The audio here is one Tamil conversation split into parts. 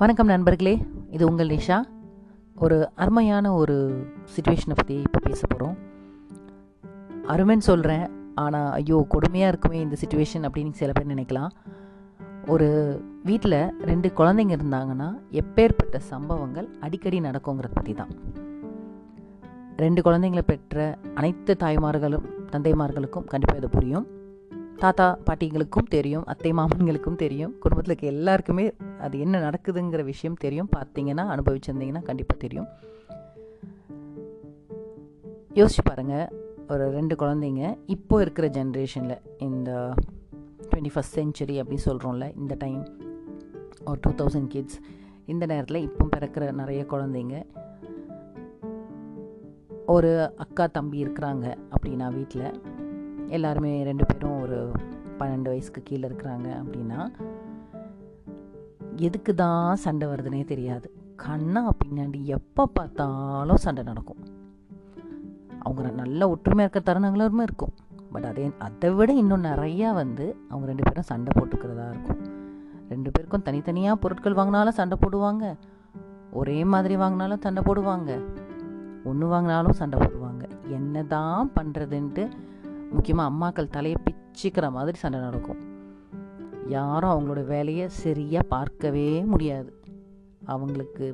வணக்கம் நண்பர்களே இது உங்கள் நிஷா. ஒரு அருமையான ஒரு சுச்சுவேஷனை பற்றி இப்போ பேச போகிறோம் அருமைன்னு சொல்கிறேன் ஆனால் ஐயோ கொடுமையாக இருக்குமே இந்த சுச்சுவேஷன் அப்படின்னு சில பேர் நினைக்கலாம். ஒரு வீட்டில் ரெண்டு குழந்தைங்க இருந்தாங்கன்னா எப்பேற்பட்ட சம்பவங்கள் அடிக்கடி நடக்குங்கிறத பற்றி தான். ரெண்டு குழந்தைங்களை பெற்ற அனைத்து தாய்மார்களும் தந்தைமார்களுக்கும் கண்டிப்பாக இது புரியும். தாத்தா பாட்டிங்களுக்கும் தெரியும் அத்தை மாமன்களுக்கும் தெரியும். குடும்பத்தில் இருக்க எல்லாருக்குமே அது என்ன நடக்குதுங்கிற விஷயம் தெரியும். பார்த்தீங்கன்னா அனுபவிச்சிருந்தீங்கன்னா கண்டிப்பாக தெரியும். யோசிச்சு பாருங்கள் ஒரு ரெண்டு குழந்தைங்க இப்போ இருக்கிற ஜென்ரேஷனில் இந்த டுவெண்ட்டி ஃபஸ்ட் செஞ்சுரி அப்படின்னு சொல்கிறோம்ல இந்த டைம் ஒரு டூ தௌசண்ட் கிட்ஸ் இந்த நேரத்தில் இப்போ பிறக்கிற நிறைய குழந்தைங்க ஒரு அக்கா தம்பி இருக்கிறாங்க அப்படின்னா வீட்டில் எல்லாருமே ரெண்டு பேரும் ஒரு பன்னெண்டு வயசுக்கு கீழே இருக்கிறாங்க அப்படின்னா எதுக்கு தான் சண்டை வருதுன்னே தெரியாது. கண்ணா பின்னாடி எப்போ பார்த்தாலும் சண்டை நடக்கும். அவங்க நல்ல ஒற்றுமையாக இருக்க தருணங்களும் இருக்கும். பட் அதே அதை விட இன்னும் நிறையா வந்து அவங்க ரெண்டு பேரும் சண்டை போட்டுக்கிறதா இருக்கும். ரெண்டு பேருக்கும் தனித்தனியாக பொருட்கள் வாங்கினாலும் சண்டை போடுவாங்க. ஒரே மாதிரி வாங்கினாலும் சண்டை போடுவாங்க. ஒன்று வாங்கினாலும் சண்டை போடுவாங்க. என்ன தான் பண்ணுறதுன்ட்டு முக்கியமாக அம்மாக்கள் தலையை பிச்சுக்கிற மாதிரி சண்டை நடக்கும். யாரும் அவங்களோட வேலையை சரியாக பார்க்கவே முடியாது. அவங்களுக்கு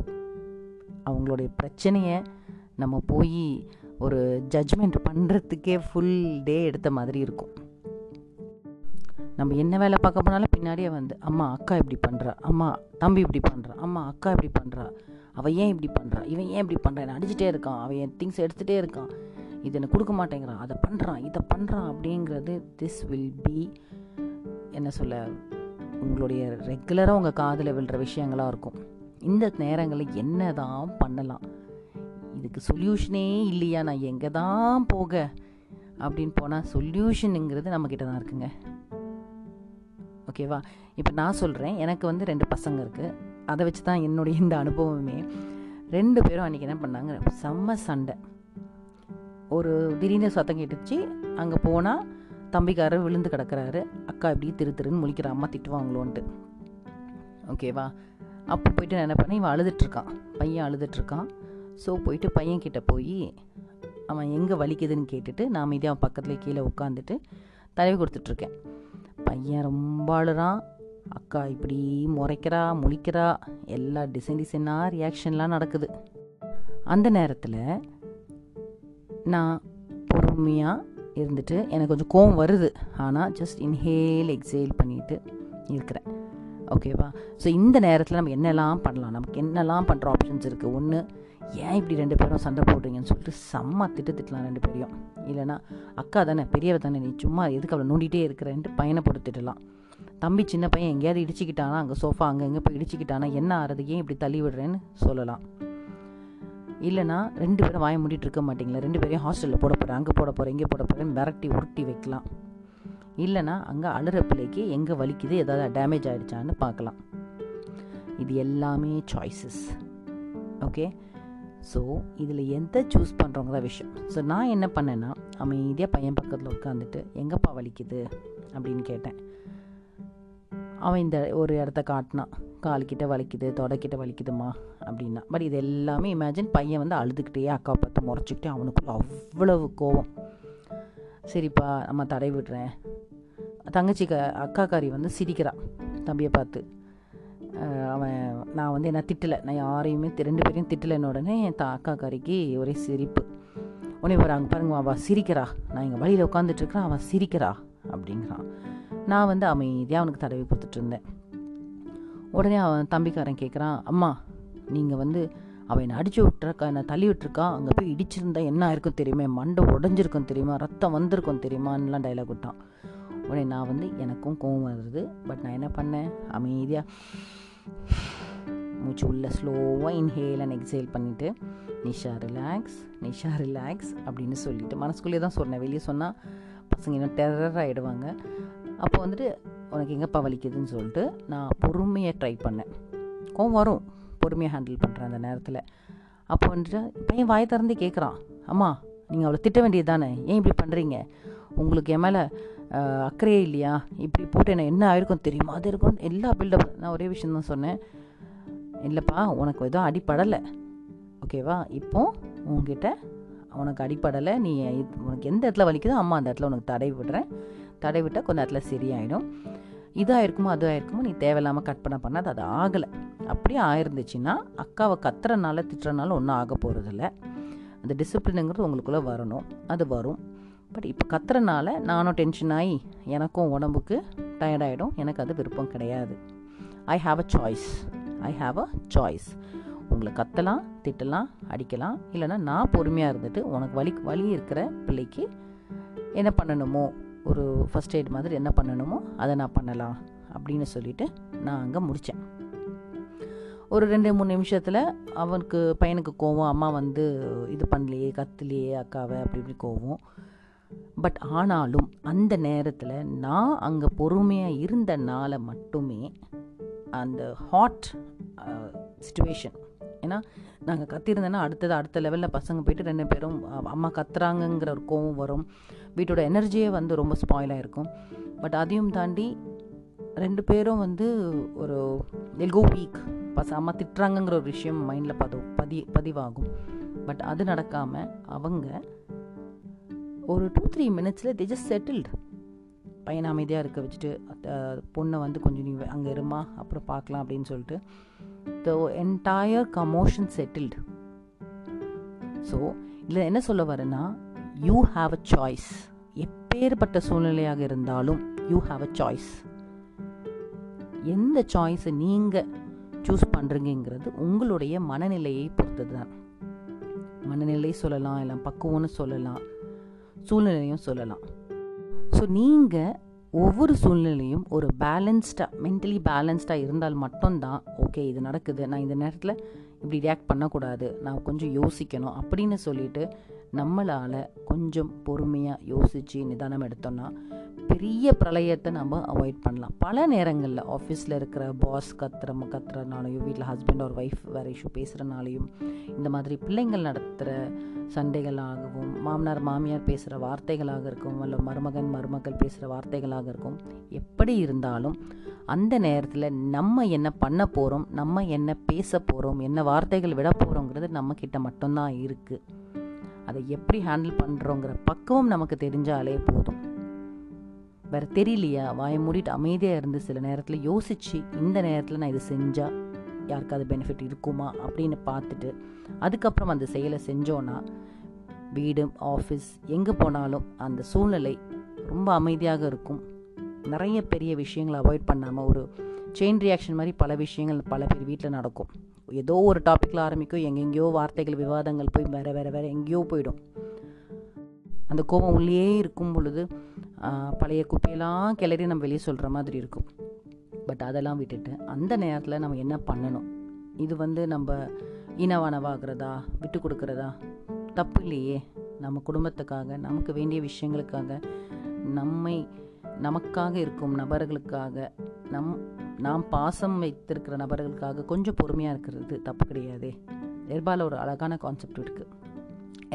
அவங்களுடைய பிரச்சனையை நம்ம போய் ஒரு ஜட்ஜ்மெண்ட் பண்ணுறதுக்கே ஃபுல் டே எடுத்த மாதிரி இருக்கும். நம்ம என்ன வேலை பார்க்க போனாலும் பின்னாடியே வந்து அம்மா அக்கா இப்படி பண்ணுறா அம்மா தம்பி இப்படி பண்ணுறா அம்மா அக்கா இப்படி பண்ணுறா அவள் ஏன் இப்படி பண்ணுறா இவன் ஏன் இப்படி பண்ணுறான் என்னை அடிச்சுட்டே இருக்கான். அவன் என் திங்ஸ் எடுத்துகிட்டே இருக்கான். இது எனக்கு கொடுக்க மாட்டேங்கிறான். அதை பண்ணுறான் இதை பண்ணுறான் அப்படிங்கிறது திஸ் வில் பி என்ன சொல்ல உங்களுடைய ரெகுலராக உங்கள் காதில் விழுற விஷயங்களாக இருக்கும். இந்த நேரங்களில் என்ன தான் பண்ணலாம்? இதுக்கு சொல்யூஷனே இல்லையா? நான் எங்கே தான் போக? அப்படின்னு போனால் சொல்யூஷனுங்கிறது நம்மக்கிட்ட தான் இருக்குங்க. ஓகேவா? இப்போ நான் சொல்கிறேன் எனக்கு வந்து ரெண்டு பசங்க இருக்குது அதை வச்சு தான் என்னுடைய இந்த அனுபவமே. ரெண்டு பேரும் அன்றைக்கி என்ன பண்ணாங்க? செம்ம சண்டை. ஒரு திடீர்னு சத்தம் கேட்டுச்சு. அங்கே போனால் தம்பிக்காரர் விழுந்து கிடக்கிறாரு. அக்கா இப்படி திரு திருன்னு முழிக்கிற அம்மா திட்டுவாங்களோன்ட்டு. ஓகேவா? அப்போ போயிட்டு நான் என்ன பண்ணேன்? இவன் அழுதுட்ருக்கான். பையன் அழுதுட்ருக்கான். ஸோ போயிட்டு பையன் கிட்டே போய் அவன் எங்கே வலிக்குதுன்னு கேட்டுட்டு நான் மீதி அவன் பக்கத்துலேயே கீழே உட்காந்துட்டு தடவி கொடுத்துட்ருக்கேன். பையன் ரொம்ப அழுறான். அக்கா இப்படி முறைக்கிறா முழிக்கிறா. எல்லா டிசைன் டிசைனாக ரியாக்ஷன்லாம் நடக்குது. அந்த நேரத்தில் நான் பொறுமையாக இருந்துட்டு எனக்கு கொஞ்சம் கோவம் வருது. ஆனால் ஜஸ்ட் இன்ஹேல் எக்ஸேல் பண்ணிட்டு இருக்கிறேன். ஓகேவா ஸோ இந்த நேரத்தில் நம்ம என்னெல்லாம் பண்ணலாம்? நமக்கு என்னெல்லாம் பண்ணுற ஆப்ஷன்ஸ் இருக்குது ஒன்று ஏன் இப்படி ரெண்டு பேரும் சண்டை போடுறீங்கன்னு சொல்லிட்டு செம்ம திட்டு திட்டலாம் ரெண்டு பேரையும். இல்லைனா அக்கா தானே பெரியவ தானே நீ சும்மா எதுக்கு அவளை நோண்டிகிட்டே இருக்கிறேன்ட்டு பையனை போட்டு திட்டலாம். தம்பி சின்ன பையன் எங்கேயாவது இடிச்சிக்கிட்டானா? அங்கே சோஃபா அங்கே எங்கே போய் இடிச்சிக்கிட்டானா? என்ன ஆறது? ஏன் இப்படி தள்ளி விடுறேன்னு சொல்லலாம். இல்லைனா ரெண்டு பேரும் வாய மூடிட்டு இருக்க மாட்டிங்களா? ரெண்டு பேரையும் ஹாஸ்டலில் போட போகிறேன் அங்கே போட போகிறேன் இங்கே போட போகிறேன் மிரட்டி உருட்டி வைக்கலாம். இல்லைனா அங்கே அழுற பிள்ளைக்கு எங்கே வலிக்குது ஏதாவது டேமேஜ் ஆகிடுச்சான்னு பார்க்கலாம். இது எல்லாமே சாய்ஸஸ் ஓகே ஸோ இதில் எந்த சூஸ் பண்ணுறவங்க தான் விஷயம். ஸோ நான் என்ன பண்ணேன்னா அமைதியாக பையன் பக்கத்தில் உட்காந்துட்டு எங்கப்பா வலிக்குது? அப்படின்னு கேட்டேன். அவன் இந்த ஒரு இடத்த காட்டினான். கால்கிட்ட வலிக்குது தொடைக்கிட்ட வலிக்குதுமா அப்படின்னா. பட் இது எல்லாமே இமேஜின் பையன் வந்து அழுதுகிட்டே அக்கா பார்த்து முறைச்சிக்கிட்டே அவனுக்குள்ள அவ்வளவு கோவம். சரிப்பா நம்ம தடை விடுறேன். தங்கச்சி க அக்காக்காரி வந்து சிரிக்கிறான் தம்பியை பார்த்து. அவன் நான் வந்து என்ன திட்டலை. நான் யாரையுமே ரெண்டு பேரையும் திட்டலைன்னு உடனே என் த அக்காக்காரிக்கு ஒரே சிரிப்பு. உடனே ஒரு அங்கே பாருங்க அவள் சிரிக்கிறா. நான் இங்கே வழியில் உட்காந்துட்ருக்கிறேன் அவள் சிரிக்கிறா அப்படிங்கிறான். நான் வந்து அமைதியாக அவனுக்கு தடவி கொடுத்துட்டு இருந்தேன். உடனே அவன் தம்பிக்காரன் கேட்குறான் அம்மா நீங்கள் வந்து அவன் என்னை அடித்து விட்டுருக்கா என்னை தள்ளி விட்டுருக்கா? அங்கே போய் இடிச்சிருந்தா என்ன ஆயிருக்கும் தெரியுமா? மண்டை உடஞ்சிருக்கும் தெரியுமா? ரத்தம் வந்திருக்கும் தெரியுமான்லாம் டைலாக் விட்டான். உடனே நான் வந்து எனக்கும் கோவம் வருது. பட் நான் என்ன பண்ணேன்? அமைதியாக மூச்சு உள்ள ஸ்லோவாக இன்ஹேல் அண்ட் எக்ஸேல் பண்ணிவிட்டு நிஷா ரிலாக்ஸ் நிஷா ரிலாக்ஸ் அப்படின்னு சொல்லிட்டு மனசுக்குள்ளேயே தான் சொன்னேன். வெளியே சொன்னால் பசங்க இன்னும் டெரர் ஆகிடுவாங்க அப்போ வந்துட்டு உனக்கு எங்கேப்பா வலிக்குதுன்னு சொல்லிட்டு நான் பொறுமையாக ட்ரை பண்ணேன். கோவம் வரும். பொறுமையாக ஹேண்டில் பண்ணுறேன் அந்த நேரத்தில். அப்போ வந்துட்டு பையன் வாய் திறந்து கேட்குறான் அம்மா நீங்கள் அவளை திட்ட வேண்டியது தானே? ஏன் இப்படி பண்ணுறீங்க உங்களுக்கு என் மேலே அக்கறையே இல்லையா? இப்படி போட்டு என்ன என்ன ஆயிருக்கும் தெரியுமா? அது இருக்கும். எல்லா பில்டப் நான் ஒரே விஷயம் தான் சொன்னேன். இல்லைப்பா உனக்கு எதுவும் அடிப்படலை ஓகேவா? இப்போ உங்ககிட்ட உனக்கு அடிப்படலை நீ உனக்கு எந்த இடத்துல வலிக்குதோ அம்மா அந்த இடத்துல உனக்கு தடை விடுறேன். தடை விட்டால் கொஞ்சம் நேரத்தில் சரியாயிடும். இதாக இருக்குமோ அதுவாக இருக்குமோ நீ தேவையில்லாமல் கற்பனை பண்ணால் பண்ணாது அது ஆகலை. அப்படியே ஆயிருந்துச்சுன்னா அக்காவை கத்துறனால திட்டுறனால ஒன்றும் ஆக போகிறதில்ல அந்த டிசிப்ளினுங்கிறது உங்களுக்குள்ளே வரணும். அது வரும். பட் இப்போ கத்துறனால நானும் டென்ஷன் ஆகி எனக்கும் உடம்புக்கு டயர்டாயிடும் எனக்கு அது விருப்பம் கிடையாது. I have a choice I have a choice உங்களை கத்தலாம் திட்டலாம் அடிக்கலாம். இல்லைன்னா நான் பொறுமையாக இருந்துட்டு உனக்கு வலி வலி இருக்கிற பிள்ளைக்கு என்ன பண்ணணுமோ ஒரு ஃபஸ்ட் எய்ட் மாதிரி என்ன பண்ணணுமோ அதை நான் பண்ணலாம் அப்படின்னு சொல்லிட்டு நான் அங்கே முடித்தேன் ஒரு ரெண்டு மூணு நிமிஷத்தில் அவனுக்கு பையனுக்கு கோவம் அம்மா வந்து இது பண்ணலையே கத்துலையே அக்காவை அப்படி இப்படி கோவம். பட் ஆனாலும் அந்த நேரத்தில் நான் அங்கே பொறுமையாக இருந்தனால மட்டுமே அந்த ஹாட் சுச்சுவேஷன் ஏன்னா நாங்கள் கத்திருந்தேன்னா அடுத்தது அடுத்த லெவலில் பசங்க போயிட்டு ரெண்டு பேரும் அம்மா கத்துறாங்கங்கிற ஒரு கோவம் வரும். வீட்டோட எனர்ஜியே வந்து ரொம்ப ஸ்பாயிலாக இருக்கும் பட் அதையும் தாண்டி ரெண்டு பேரும் வந்து ஒரு எல்கோ வீக் பச அம்மா திட்டுறாங்கங்கிற ஒரு விஷயம் மைண்டில் பது பதி பதிவாகும். பட் அது நடக்காமல் அவங்க ஒரு டூ த்ரீ மினிட்ஸில் தி ஜஸ்ட் செட்டில்டு பையனை அமைதியாக இருக்க வச்சுட்டு பொண்ணை வந்து கொஞ்சம் நீ அங்கே இருமா அப்புறம் பார்க்கலாம் அப்படின்னு சொல்லிட்டு the entire commotion settled so இதில் என்ன சொல்ல வரேன்னா யூ ஹாவ் அ சாய்ஸ் எப்பேற்பட்ட சூழ்நிலையாக இருந்தாலும் யூ ஹாவ் அ சாய்ஸ் எந்த சாய்ஸை நீங்கள் சூஸ் பண்ணுறீங்கிறது உங்களுடைய மனநிலையை பொறுத்தது தான் மனநிலை சொல்லலாம் இல்லை பக்குவம்னு சொல்லலாம் சூழ்நிலையும் சொல்லலாம். ஸோ நீங்கள் ஒவ்வொரு சூழ்நிலையும் ஒரு பேலன்ஸ்டாக மென்டலி பேலன்ஸ்டாக இருந்தால் மட்டும்தான் ஓகே இது நடக்குது நான் இந்த நேரத்தில் இப்படி ரியாக்ட் பண்ணக்கூடாது நான் கொஞ்சம் யோசிக்கணும் அப்படின்னு சொல்லிட்டு நம்மளால் கொஞ்சம் பொறுமையாக யோசித்து நிதானம் எடுத்தோம்னா பெரிய பிரளயத்தை நம்ம அவாய்ட் பண்ணலாம். பல நேரங்களில் ஆஃபீஸில் இருக்கிற பாஸ் கத்துற கத்துறனாலையும் வீட்டில் ஹஸ்பண்ட் ஒரு ஒய்ஃப் வேறு இஷ்யூ பேசுகிறனாலையும் இந்த மாதிரி பிள்ளைங்கள் நடத்துகிற சண்டைகளாகவும் மாமனார் மாமியார் பேசுகிற வார்த்தைகளாக இருக்கும் அல்ல மருமகன் மருமகள் பேசுகிற வார்த்தைகளாக இருக்கும் எப்படி இருந்தாலும் அந்த நேரத்தில் நம்ம என்ன பண்ண போகிறோம் நம்ம என்ன பேச போகிறோம் என்ன வார்த்தைகள் விட போகிறோங்கிறது நம்ம மட்டும்தான் இருக்குது அதை எப்படி ஹேண்டில் பண்ணுறோங்கிற பக்குவம் நமக்கு தெரிஞ்சாலே போதும். வேறு தெரியலையா? வாயை மூடிட்டு அமைதியாக இருந்து சில நேரத்தில் யோசித்து இந்த நேரத்தில் நான் இது செஞ்சால் யாருக்காவது பெனிஃபிட் இருக்குமா? அப்படின்னு பார்த்துட்டு அதுக்கப்புறம் அந்த செயலை செஞ்சோன்னா வீடு ஆஃபீஸ் எங்கே போனாலும் அந்த சூழ்நிலை ரொம்ப அமைதியாக இருக்கும். நிறைய பெரிய விஷயங்களை அவாய்ட் பண்ணாமல் ஒரு செயின் ரியாக்ஷன் மாதிரி பல விஷயங்கள் பல பேர் வீட்டில் நடக்கும். ஏதோ ஒரு டாப்பிக்கில் ஆரம்பிக்கும். எங்கெங்கேயோ வார்த்தைகள் விவாதங்கள் போய் வேறு வேறு வேறு எங்கேயோ போயிடும். அந்த கோபம் உள்ளே இருக்கும் பொழுது பழைய குப்பையெல்லாம் கிளறி நம்ம வெளியே சொல்கிற மாதிரி இருக்கும். பட் அதெல்லாம் விட்டுட்டு அந்த நேரத்தில் நம்ம என்ன பண்ணணும்? இது வந்து நம்ம இனவானவாகிறதா விட்டு கொடுக்குறதா? தப்பு இல்லையே. நம்ம குடும்பத்துக்காக நமக்கு வேண்டிய விஷயங்களுக்காக நம்மை நமக்காக இருக்கும் நபர்களுக்காக நம் நாம் பாசம் வைத்திருக்கிற நபர்களுக்காக கொஞ்சம் பொறுமையாக இருக்கிறது தப்பு கிடையாதே. எர்பால ஒரு அழகான கான்செப்ட் இருக்குது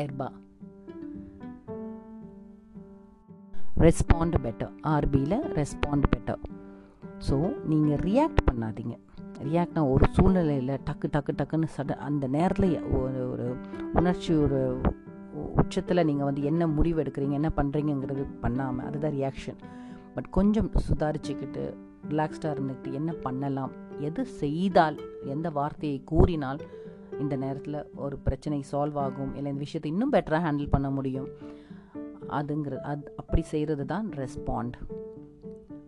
எர்பா. ரெஸ்பாண்ட் பெட்டர் ஆர்பியில் ரெஸ்பாண்ட் பெட்டர் ஸோ நீங்கள் ரியாக்ட் பண்ணாதீங்க. ரியாக்ட்னா ஒரு சூழ்நிலையில் டக்கு டக்கு டக்குன்னு சட அந்த நேரத்தில் ஒரு ஒரு உணர்ச்சி ஒரு உச்சத்தில் நீங்கள் வந்து என்ன முடிவு எடுக்கிறீங்க என்ன பண்ணுறீங்கங்கிறது பண்ணாமல் அதுதான் ரியாக்ஷன் பட் கொஞ்சம் சுதாரிச்சுக்கிட்டு ரிலாக்ஸ்டாக இருந்துக்கிட்டு என்ன பண்ணலாம்? எது செய்தால்? எந்த வார்த்தையை கூறினால்? இந்த நேரத்தில் ஒரு பிரச்சனை சால்வ் ஆகும். இல்லை இந்த விஷயத்தை இன்னும் பெட்டராக ஹேண்டில் பண்ண முடியும். அதுங்கிறது அது அப்படி செய்கிறது தான் ரெஸ்பாண்ட்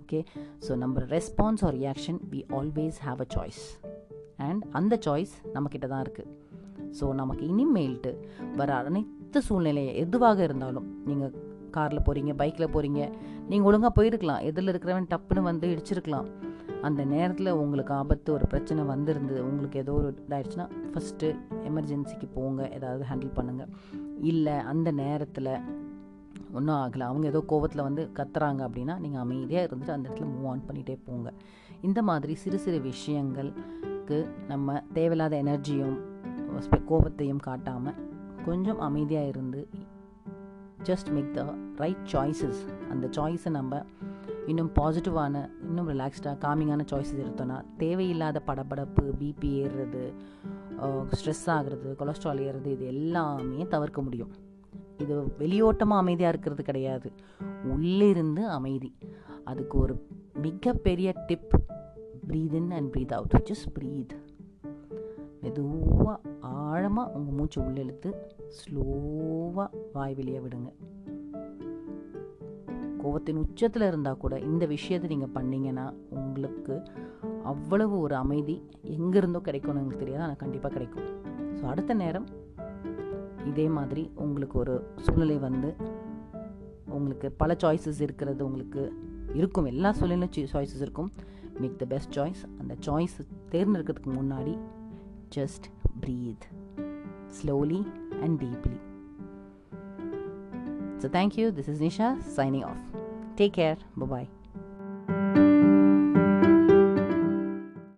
ஓகே ஸோ நம்ம response or reaction we always have a choice and அந்த சாய்ஸ் நம்மக்கிட்ட தான் இருக்குது ஸோ நமக்கு இனிமேல்ட்டு வர அனைத்து சூழ்நிலை எதுவாக இருந்தாலும் நீங்கள் காரில் போகிறீங்க பைக்கில் போகிறீங்க நீங்கள் ஒழுங்காக போயிருக்கலாம். எதில் இருக்கிறவன் டப்புன்னு வந்து இடிச்சிருக்கலாம். அந்த நேரத்தில் உங்களுக்கு ஆபத்து ஒரு பிரச்சனை வந்திருந்து உங்களுக்கு ஏதோ ஒரு இதாயிடுச்சுன்னா ஃபஸ்ட்டு எமர்ஜென்சிக்கு போங்க ஏதாவது ஹேண்டில் பண்ணுங்கள் இல்லை அந்த நேரத்தில் ஒன்றும் ஆகலை. அவங்க ஏதோ கோவத்தில் வந்து கத்துறாங்க அப்படின்னா நீங்கள் அமைதியாக இருந்துட்டு அந்த இடத்துல மூவ் ஆன் பண்ணிகிட்டே போங்க. இந்த மாதிரி சிறு சிறு விஷயங்களுக்கு நம்ம தேவையில்லாத எனர்ஜியும் கோபத்தையும் காட்டாமல் கொஞ்சம் அமைதியாக இருந்து just make the right choices அந்த சாய்ஸை நம்ம இன்னும் பாசிட்டிவான இன்னும் ரிலாக்ஸ்டாக காமிங்கான சாய்ஸஸ் எடுத்தோன்னா தேவையில்லாத படபடப்பு பிபி ஏறுறது ஸ்ட்ரெஸ் ஆகிறது கொலஸ்ட்ரால் ஏறுறது இது எல்லாமே தவிர்க்க முடியும். இது வெளியோட்டமாக அமைதியாக இருக்கிறது கிடையாது. உள்ளிருந்து அமைதி. அதுக்கு ஒரு மிகப்பெரிய deep breathe in and breathe out just breathe மெதுவாக ஆழமாக உங்கள் மூச்சு உள்ளெழுத்து ஸ்லோவாக வாய் வெளியே விடுங்க. கோவத்தின் உச்சத்தில் இருந்தால் கூட இந்த விஷயத்தை நீங்கள் பண்ணிங்கன்னா உங்களுக்கு அவ்வளவு ஒரு அமைதி எங்கேருந்தோ கிடைக்கும்னு எங்களுக்கு தெரியாது. ஆனால் கண்டிப்பாக கிடைக்கும். ஸோ அடுத்த நேரம் இதே மாதிரி உங்களுக்கு ஒரு சூழ்நிலை வந்து உங்களுக்கு பல சாய்ஸஸ் இருக்கிறது உங்களுக்கு இருக்கும். எல்லா சூழ்நிலையும் சாய்ஸஸ் இருக்கும். மேக் த பெஸ்ட் சாய்ஸ் அந்த சாய்ஸ் தேர்ந்தெடுக்கிறதுக்கு முன்னாடி just breathe slowly and deeply. So, thank you. This is Nisha signing off. Take care. Bye bye.